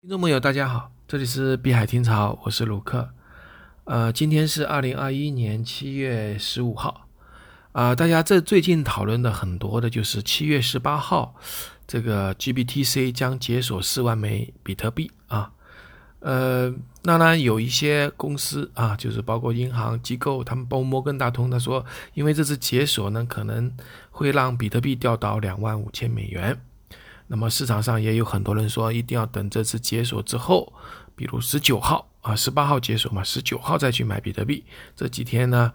听众朋友，大家好，这里是碧海听潮，我是卢克。呃，今天是二零二一年七月十五号。啊，大家这最近讨论的很多的就是七月十八号，这个 GBTC 将解锁四万枚比特币啊。呃，当然有一些公司啊，就是包括银行机构，他们包括摩根大通，他说，因为这次解锁呢，可能会让比特币掉到两万五千美元。那么市场上也有很多人说，一定要等这次解锁之后，比如十九号啊，十八号解锁嘛，十九号再去买比特币。这几天呢，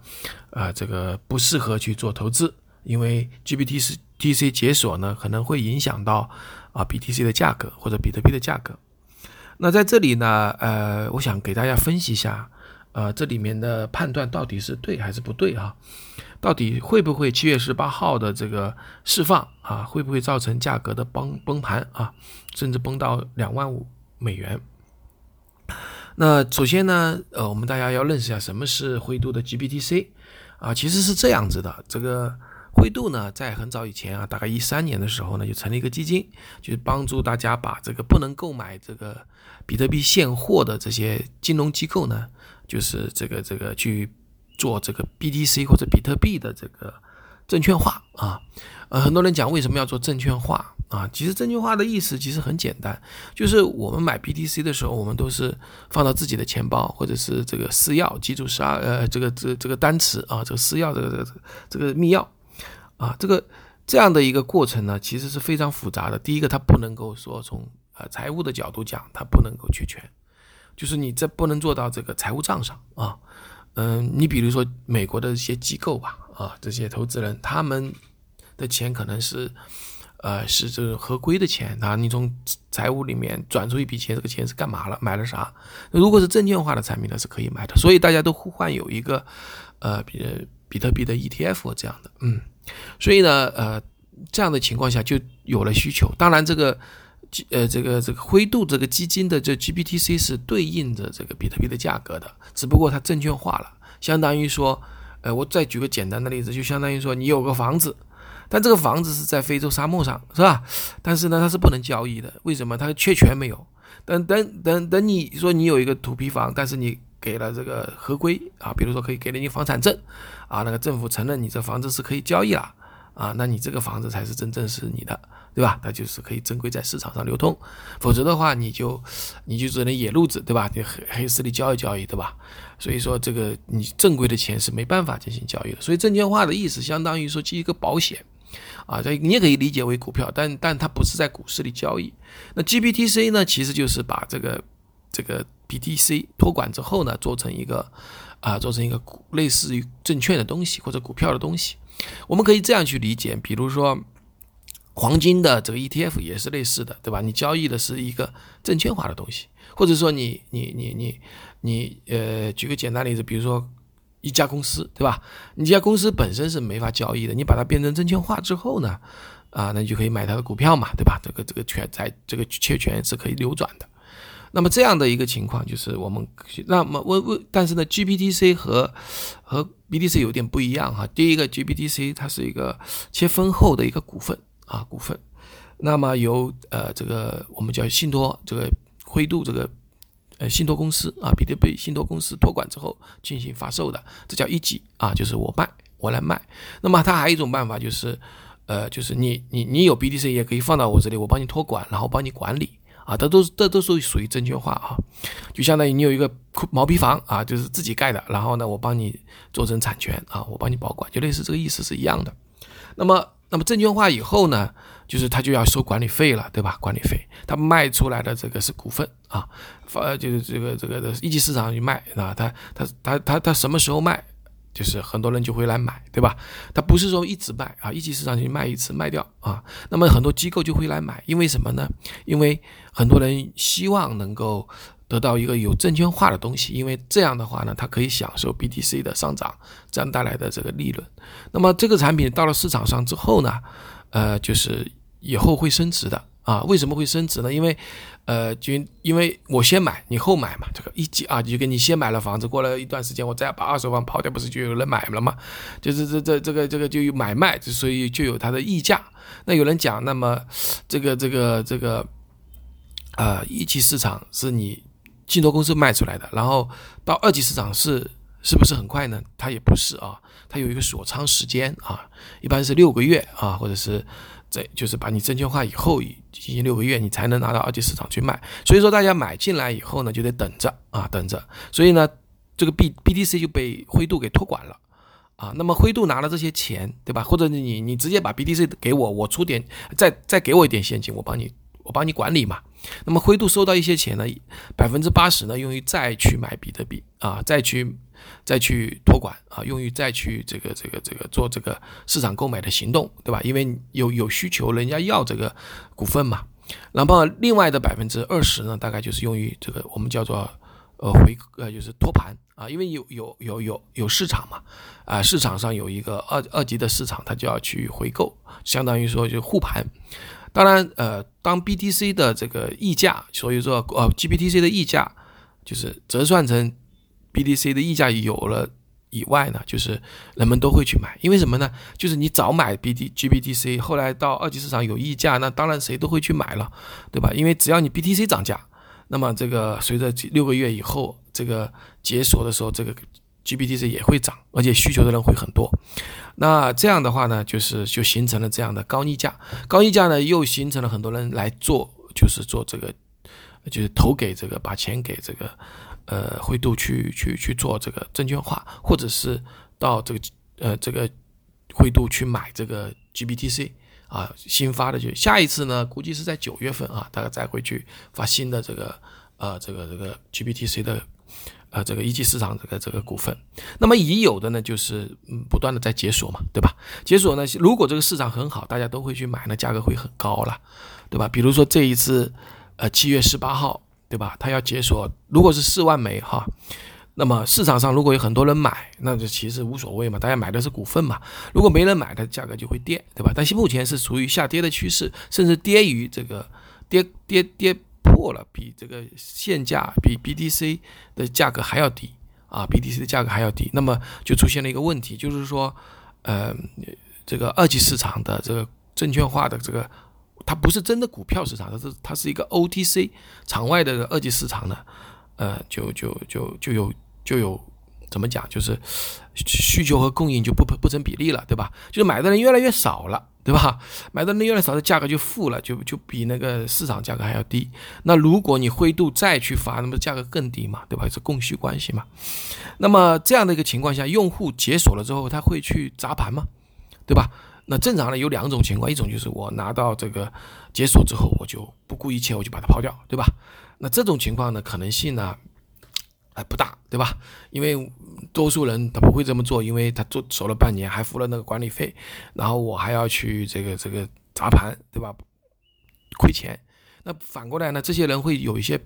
啊，这个不适合去做投资，因为 GBTC 解锁呢，可能会影响到啊 BTC 的价格或者比特币的价格。那在这里呢，呃，我想给大家分析一下，呃，这里面的判断到底是对还是不对啊？到底会不会七月十八号的这个释放啊，会不会造成价格的崩崩盘啊，甚至崩到两万五美元？那首先呢，呃，我们大家要认识一下什么是灰度的 GBTC 啊，其实是这样子的，这个。灰度呢，在很早以前啊，大概一三年的时候呢，就成立一个基金，就是帮助大家把这个不能购买这个比特币现货的这些金融机构呢，就是这个这个去做这个 BTC 或者比特币的这个证券化啊。呃，很多人讲为什么要做证券化啊？其实证券化的意思其实很简单，就是我们买 BTC 的时候，我们都是放到自己的钱包或者是这个私钥，记住十二呃这个这这个单词啊，这个私钥这个这个这个密钥。啊，这个这样的一个过程呢，其实是非常复杂的。第一个，它不能够说从呃财务的角度讲，它不能够确权，就是你这不能做到这个财务账上啊。嗯，你比如说美国的一些机构吧，啊，这些投资人他们的钱可能是呃是这个合规的钱啊，你从财务里面转出一笔钱，这个钱是干嘛了？买了啥？如果是证券化的产品呢，是可以买的。所以大家都互换有一个呃比比特币的 ETF 这样的，嗯。所以呢，呃，这样的情况下就有了需求。当然，这个，呃，这个这个灰度这个基金的这 GBTC 是对应着这个比特币的价格的，只不过它证券化了，相当于说，呃，我再举个简单的例子，就相当于说你有个房子，但这个房子是在非洲沙漠上，是吧？但是呢，它是不能交易的，为什么？它确权没有。等等等等，你说你有一个土坯房，但是你。给了这个合规啊，比如说可以给了你房产证啊，那个政府承认你这房子是可以交易了啊，那你这个房子才是真正是你的，对吧？它就是可以正规在市场上流通，否则的话你就你就只能野路子，对吧？你黑黑市里交易交易，对吧？所以说这个你正规的钱是没办法进行交易的，所以证券化的意思相当于说基一个保险啊，这你也可以理解为股票，但但它不是在股市里交易。那 GBTC 呢，其实就是把这个这个。BTC 托管之后呢，做成一个啊，做成一个类似于证券的东西或者股票的东西，我们可以这样去理解，比如说黄金的这个 ETF 也是类似的，对吧？你交易的是一个证券化的东西，或者说你你你你你呃，举个简单例子，比如说一家公司，对吧？你家公司本身是没法交易的，你把它变成证券化之后呢，啊，那你就可以买它的股票嘛，对吧？这个这个权在这个确权是可以流转的。那么这样的一个情况就是我们那么问问，但是呢，GPTC 和和 BTC 有点不一样哈。第一个 GPTC 它是一个切分后的一个股份啊股份，那么由呃这个我们叫信托这个灰度这个呃信托公司啊比特币信托公司托管之后进行发售的，这叫一级啊，就是我卖我来卖。那么它还有一种办法就是呃就是你你你有 BTC 也可以放到我这里，我帮你托管，然后帮你管理。啊，这都是这都是属于证券化啊，就相当于你有一个毛坯房啊，就是自己盖的，然后呢，我帮你做成产权啊，我帮你保管，就类似这个意思是一样的。那么，那么证券化以后呢，就是他就要收管理费了，对吧？管理费，他卖出来的这个是股份啊，发就是这个这个的一级市场去卖啊，他他他他他什么时候卖？就是很多人就会来买，对吧？他不是说一直卖啊，一级市场去卖一次卖掉啊。那么很多机构就会来买，因为什么呢？因为很多人希望能够得到一个有证券化的东西，因为这样的话呢，他可以享受 BTC 的上涨这样带来的这个利润。那么这个产品到了市场上之后呢，呃，就是以后会升值的。啊，为什么会升值呢？因为，呃，就因为我先买，你后买嘛，这个一级啊，就跟你先买了房子，过了一段时间，我再把二手房抛掉，不是就有人买了吗？就是这这这个这个就有买卖，所以就有它的溢价。那有人讲，那么这个这个这个呃，一级市场是你信托公司卖出来的，然后到二级市场是是不是很快呢？它也不是啊，它有一个锁仓时间啊，一般是六个月啊，或者是这就是把你证券化以后进行六个月，你才能拿到二级市场去卖。所以说大家买进来以后呢，就得等着啊，等着。所以呢，这个 B BTC 就被灰度给托管了。啊，那么灰度拿了这些钱，对吧？或者你你直接把 BTC 给我，我出点，再再给我一点现金，我帮你我帮你管理嘛。那么灰度收到一些钱呢，百分之八十呢用于再去买比特币啊，再去再去托管啊，用于再去这个这个这个做这个市场购买的行动，对吧？因为有有需求，人家要这个股份嘛。然后另外的百分之二十呢，大概就是用于这个我们叫做。呃，回呃就是托盘啊，因为有有有有有市场嘛，啊市场上有一个二二级的市场，它就要去回购，相当于说就护盘。当然，呃，当 BTC 的这个溢价，所以说呃 GBTC 的溢价就是折算成 BTC 的溢价有了以外呢，就是人们都会去买，因为什么呢？就是你早买 BT GBTC，后来到二级市场有溢价，那当然谁都会去买了，对吧？因为只要你 BTC 涨价。那么这个随着六个月以后，这个解锁的时候，这个 GBTC 也会涨，而且需求的人会很多。那这样的话呢，就是就形成了这样的高溢价，高溢价呢又形成了很多人来做，就是做这个，就是投给这个，把钱给这个，呃，灰度去去去做这个证券化，或者是到这个呃这个灰度去买这个 GBTC。啊，新发的就下一次呢，估计是在九月份啊，大概再会去发新的这个呃这个这个 GBTC 的呃这个一级市场这个这个股份。那么已有的呢，就是嗯不断的在解锁嘛，对吧？解锁呢，如果这个市场很好，大家都会去买，那价格会很高了，对吧？比如说这一次呃七月十八号，对吧？它要解锁，如果是四万枚哈。那么市场上如果有很多人买，那就其实无所谓嘛，大家买的是股份嘛。如果没人买，它价格就会跌，对吧？但是目前是处于下跌的趋势，甚至跌于这个跌跌跌破了，比这个现价比 BTC 的价格还要低啊，BTC 的价格还要低。那么就出现了一个问题，就是说，呃，这个二级市场的这个证券化的这个，它不是真的股票市场，它是它是一个 OTC 场外的二级市场呢，呃，就就就就有。就有怎么讲，就是需求和供应就不不不成比例了，对吧？就是买的人越来越少了，对吧？买到那越来越少，的价格就负了，就就比那个市场价格还要低。那如果你灰度再去发，那么价格更低嘛，对吧？是供需关系嘛。那么这样的一个情况下，用户解锁了之后，他会去砸盘吗？对吧？那正常的有两种情况，一种就是我拿到这个解锁之后，我就不顾一切，我就把它抛掉，对吧？那这种情况呢，可能性呢？还不大，对吧？因为多数人他不会这么做，因为他做守了半年，还付了那个管理费，然后我还要去这个这个砸盘，对吧？亏钱。那反过来呢？这些人会有一些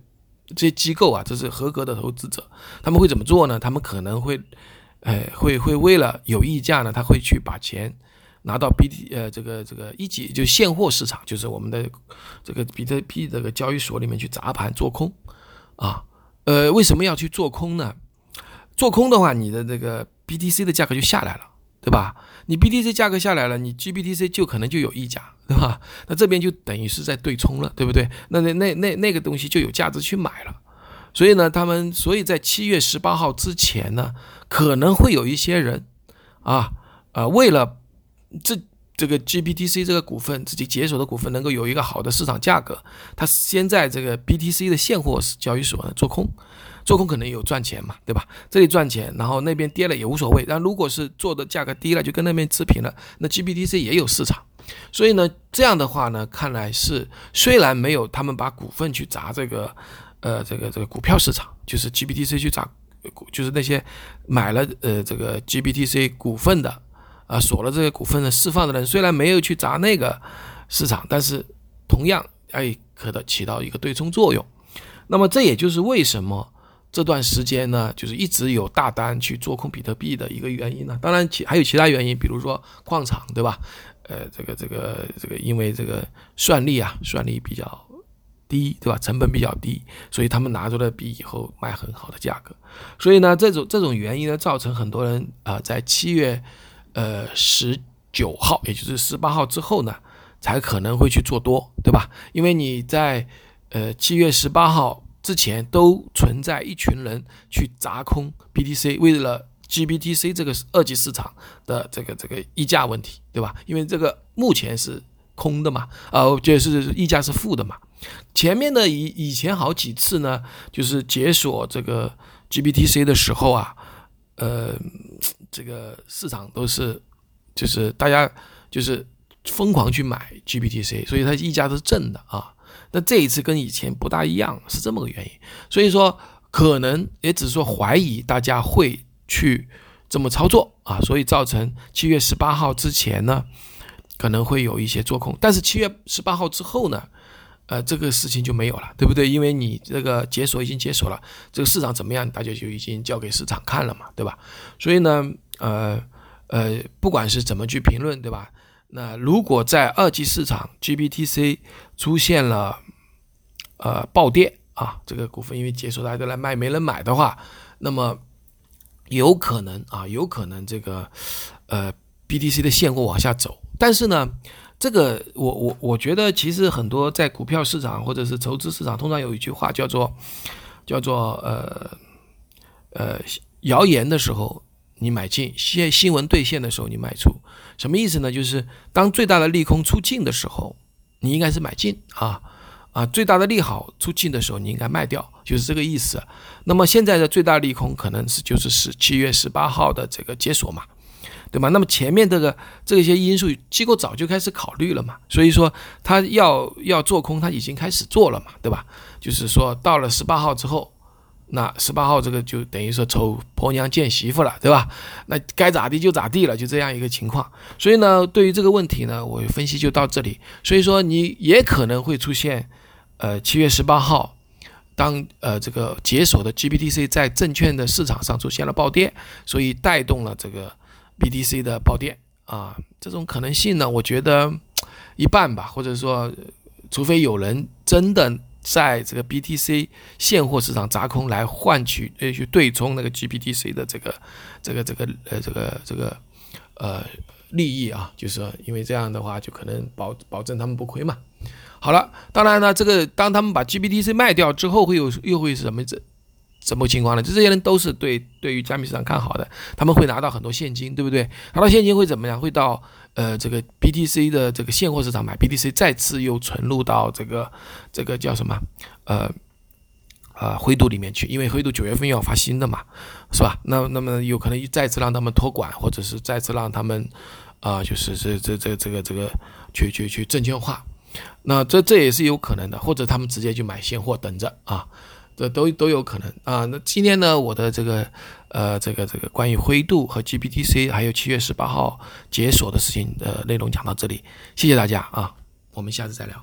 这些机构啊，这是合格的投资者，他们会怎么做呢？他们可能会，呃，会会为了有溢价呢，他会去把钱拿到 B T 呃这个这个一级就现货市场，就是我们的这个比特币这个交易所里面去砸盘做空啊。呃，为什么要去做空呢？做空的话，你的这个 BTC 的价格就下来了，对吧？你 BTC 价格下来了，你 GBTC 就可能就有溢价，对吧？那这边就等于是在对冲了，对不对？那那那那那个东西就有价值去买了。所以呢，他们所以在七月十八号之前呢，可能会有一些人啊啊，为了这。这个 GBTC 这个股份自己解锁的股份能够有一个好的市场价格，他先在这个 BTC 的现货交易所呢做空，做空可能有赚钱嘛，对吧？这里赚钱，然后那边跌了也无所谓。但如果是做的价格低了，就跟那边持平了，那 GBTC 也有市场。所以呢，这样的话呢，看来是虽然没有他们把股份去砸这个，呃，这个这个股票市场，就是 GBTC 去砸，就是那些买了呃这个 GBTC 股份的。啊，锁了这些股份的释放的人，虽然没有去砸那个市场，但是同样哎，可的起到一个对冲作用。那么这也就是为什么这段时间呢，就是一直有大单去做空比特币的一个原因呢。当然其还有其他原因，比如说矿场，对吧？呃，这个这个这个，因为这个算力啊，算力比较低，对吧？成本比较低，所以他们拿出了币以后卖很好的价格。所以呢，这种这种原因呢，造成很多人啊，在七月。呃，十九号，也就是十八号之后呢，才可能会去做多，对吧？因为你在呃七月十八号之前都存在一群人去砸空 BTC，为了 GBTC 这个二级市场的这个这个溢价问题，对吧？因为这个目前是空的嘛，呃，就是溢价是负的嘛。前面的以以前好几次呢，就是解锁这个 GBTC 的时候啊，呃，这个市场都是就是大家就是疯狂去买 GPTC，所以它溢价都是正的啊。那这一次跟以前不大一样，是这么个原因。所以说，可能也只是说怀疑大家会去这么操作啊，所以造成七月十八号之前呢，可能会有一些做空。但是七月十八号之后呢，呃，这个事情就没有了，对不对？因为你这个解锁已经解锁了，这个市场怎么样，大家就已经交给市场看了嘛，对吧？所以呢，呃呃，不管是怎么去评论，对吧？那如果在二级市场 GBTC 出现了呃暴跌啊，这个股份因为解锁大家都来卖，没人买的话，那么有可能啊，有可能这个呃 BTC 的现货往下走。但是呢，这个我我我觉得其实很多在股票市场或者是筹资市场，通常有一句话叫做叫做呃呃谣言的时候。你买进，现新闻兑现的时候你卖出，什么意思呢？就是当最大的利空出尽的时候，你应该是买进啊啊，最大的利好出尽的时候你应该卖掉，就是这个意思。那么现在的最大利空可能是就是是七月十八号的这个解锁嘛，对吧？那么前面这个这些因素机构早就开始考虑了嘛，所以说他要要做空，他已经开始做了嘛，对吧？就是说到了十八号之后。那十八号这个就等于说丑婆娘见媳妇了，对吧？那该咋地就咋地了，就这样一个情况。所以呢，对于这个问题呢，我分析就到这里。所以说，你也可能会出现，呃，七月十八号，当呃这个解锁的 GBTC 在证券的市场上出现了暴跌，所以带动了这个 BTC 的暴跌啊。这种可能性呢，我觉得一半吧，或者说，除非有人真的。在这个 BTC 现货市场砸空来换取呃去对冲那个 GBTC 的这个这个这个呃这个这个呃利益啊，就是说因为这样的话就可能保保证他们不亏嘛。好了，当然呢，这个当他们把 GBTC 卖掉之后，会有又会是什么这？什么情况呢？就这些人都是对对于加密市场看好的，他们会拿到很多现金，对不对？拿到现金会怎么样？会到呃这个 BTC 的这个现货市场买 BTC，再次又存入到这个这个叫什么呃呃灰度里面去，因为灰度九月份要发新的嘛，是吧？那那么有可能再次让他们托管，或者是再次让他们啊就是这这这这个这个去去去证券化，那这这也是有可能的，或者他们直接去买现货等着啊。这都都有可能啊。那今天呢，我的这个呃，这个这个关于灰度和 GPTC 还有七月十八号解锁的事情的内容讲到这里，谢谢大家啊，我们下次再聊。